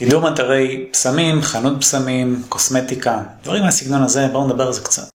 קידום אתרי פסמים, חנות פסמים, קוסמטיקה, דברים מהסגנון הזה, בואו נדבר על זה קצת.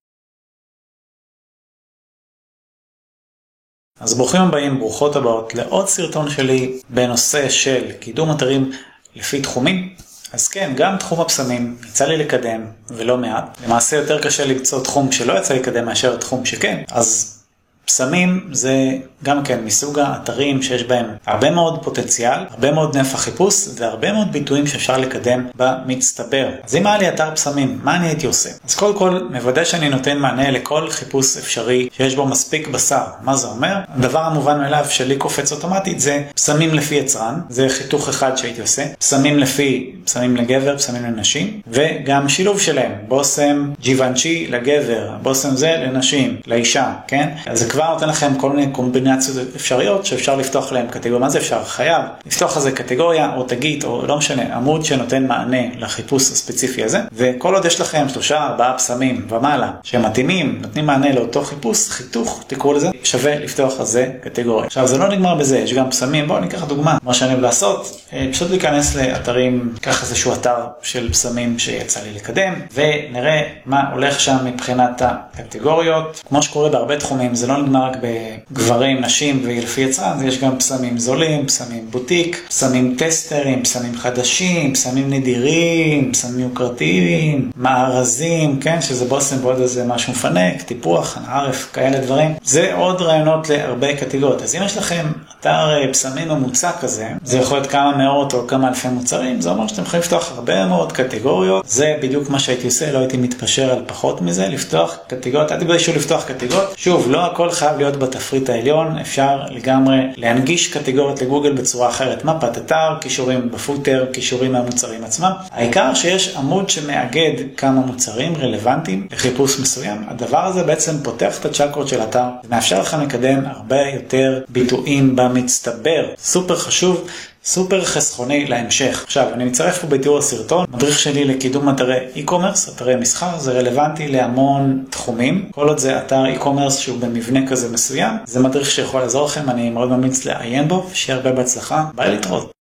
אז ברוכים הבאים, ברוכות הבאות לעוד סרטון שלי בנושא של קידום אתרים לפי תחומים. אז כן, גם תחום הפסמים יצא לי לקדם ולא מעט. למעשה יותר קשה למצוא תחום שלא יצא לקדם מאשר תחום שכן. אז פסמים זה גם כן מסוג האתרים שיש בהם הרבה מאוד פוטנציאל, הרבה מאוד נפח חיפוש והרבה מאוד ביטויים שאפשר לקדם במצטבר. אז אם היה לי אתר פסמים, מה אני הייתי עושה? אז קודם כל, מוודא שאני נותן מענה לכל חיפוש אפשרי שיש בו מספיק בשר. מה זה אומר? הדבר המובן מאליו שלי קופץ אוטומטית זה פסמים לפי יצרן, זה חיתוך אחד שהייתי עושה, פסמים לפי פסמים לגבר, פסמים לנשים, וגם שילוב שלהם, בושם ג'יוונצ'י לגבר, בושם זה לנשים, לאישה, כן? אז זה כבר נותן לכם כל מיני קומבינציות אפשריות שאפשר לפתוח להם קטגוריה. מה זה אפשר? חייב לפתוח איזה קטגוריה או תגית או לא משנה, עמוד שנותן מענה לחיפוש הספציפי הזה, וכל עוד יש לכם שלושה ארבעה פסמים ומעלה שמתאימים, נותנים מענה לאותו חיפוש, חיתוך תקראו לזה, שווה לפתוח על זה קטגוריה. עכשיו זה לא נגמר בזה, יש גם פסמים, בואו ניקח דוגמה, מה שאני אוהב לעשות, אה, פשוט להיכנס לאתרים, קח איזשהו אתר של פסמים שיצא לי לקדם, ונראה מה הולך שם מבחינת הקטגוריות, כמו שקורה בהרבה תחומים, זה לא נגמר רק בגברים, נשים ולפי יצרן, יש גם פסמים זולים, פסמים בוטיק, פסמים טסטרים, פסמים חדשים, פסמים נדירים, פסמים יוקרתיים, מארזים, כן, שזה בושם ועוד איזה משהו מפנק, טיפוח, ערף, כאלה דברים. זה עוד רעיונות להרבה קטגוריות. אז אם יש לכם אתר אה, פסמים ממוצע כזה, זה יכול להיות כמה מאות או כמה אלפי מוצרים, זה אומר שאתם יכולים לפתוח הרבה מאוד קטגוריות. זה בדיוק מה שהייתי עושה, לא הייתי מתפשר על פחות מזה, לפתוח קטגוריות, אל תתביישו לפתוח קטגוריות. שוב, לא הכל חייב להיות בתפריט העליון, אפשר לגמרי להנגיש קטגוריות לגוגל בצורה אחרת. מפת אתר, כישורים בפוטר, כישורים מהמוצרים עצמם. העיקר שיש עמוד שמאגד כמה מוצרים רלוונטיים לחיפוש מסוים. הדבר הזה בעצם פותח את הצ'קרות של אתר, ומאפשר לכם לקדם הרבה יותר ביטויים במצטבר. סופר חשוב. סופר חסכוני להמשך. עכשיו, אני מצרף פה בתיאור הסרטון, מדריך שלי לקידום אתרי e-commerce, אתרי מסחר, זה רלוונטי להמון תחומים. כל עוד זה אתר e-commerce שהוא במבנה כזה מסוים, זה מדריך שיכול לעזור לכם, אני מאוד ממליץ לעיין בו, שיהיה הרבה בהצלחה, ביי להתראות.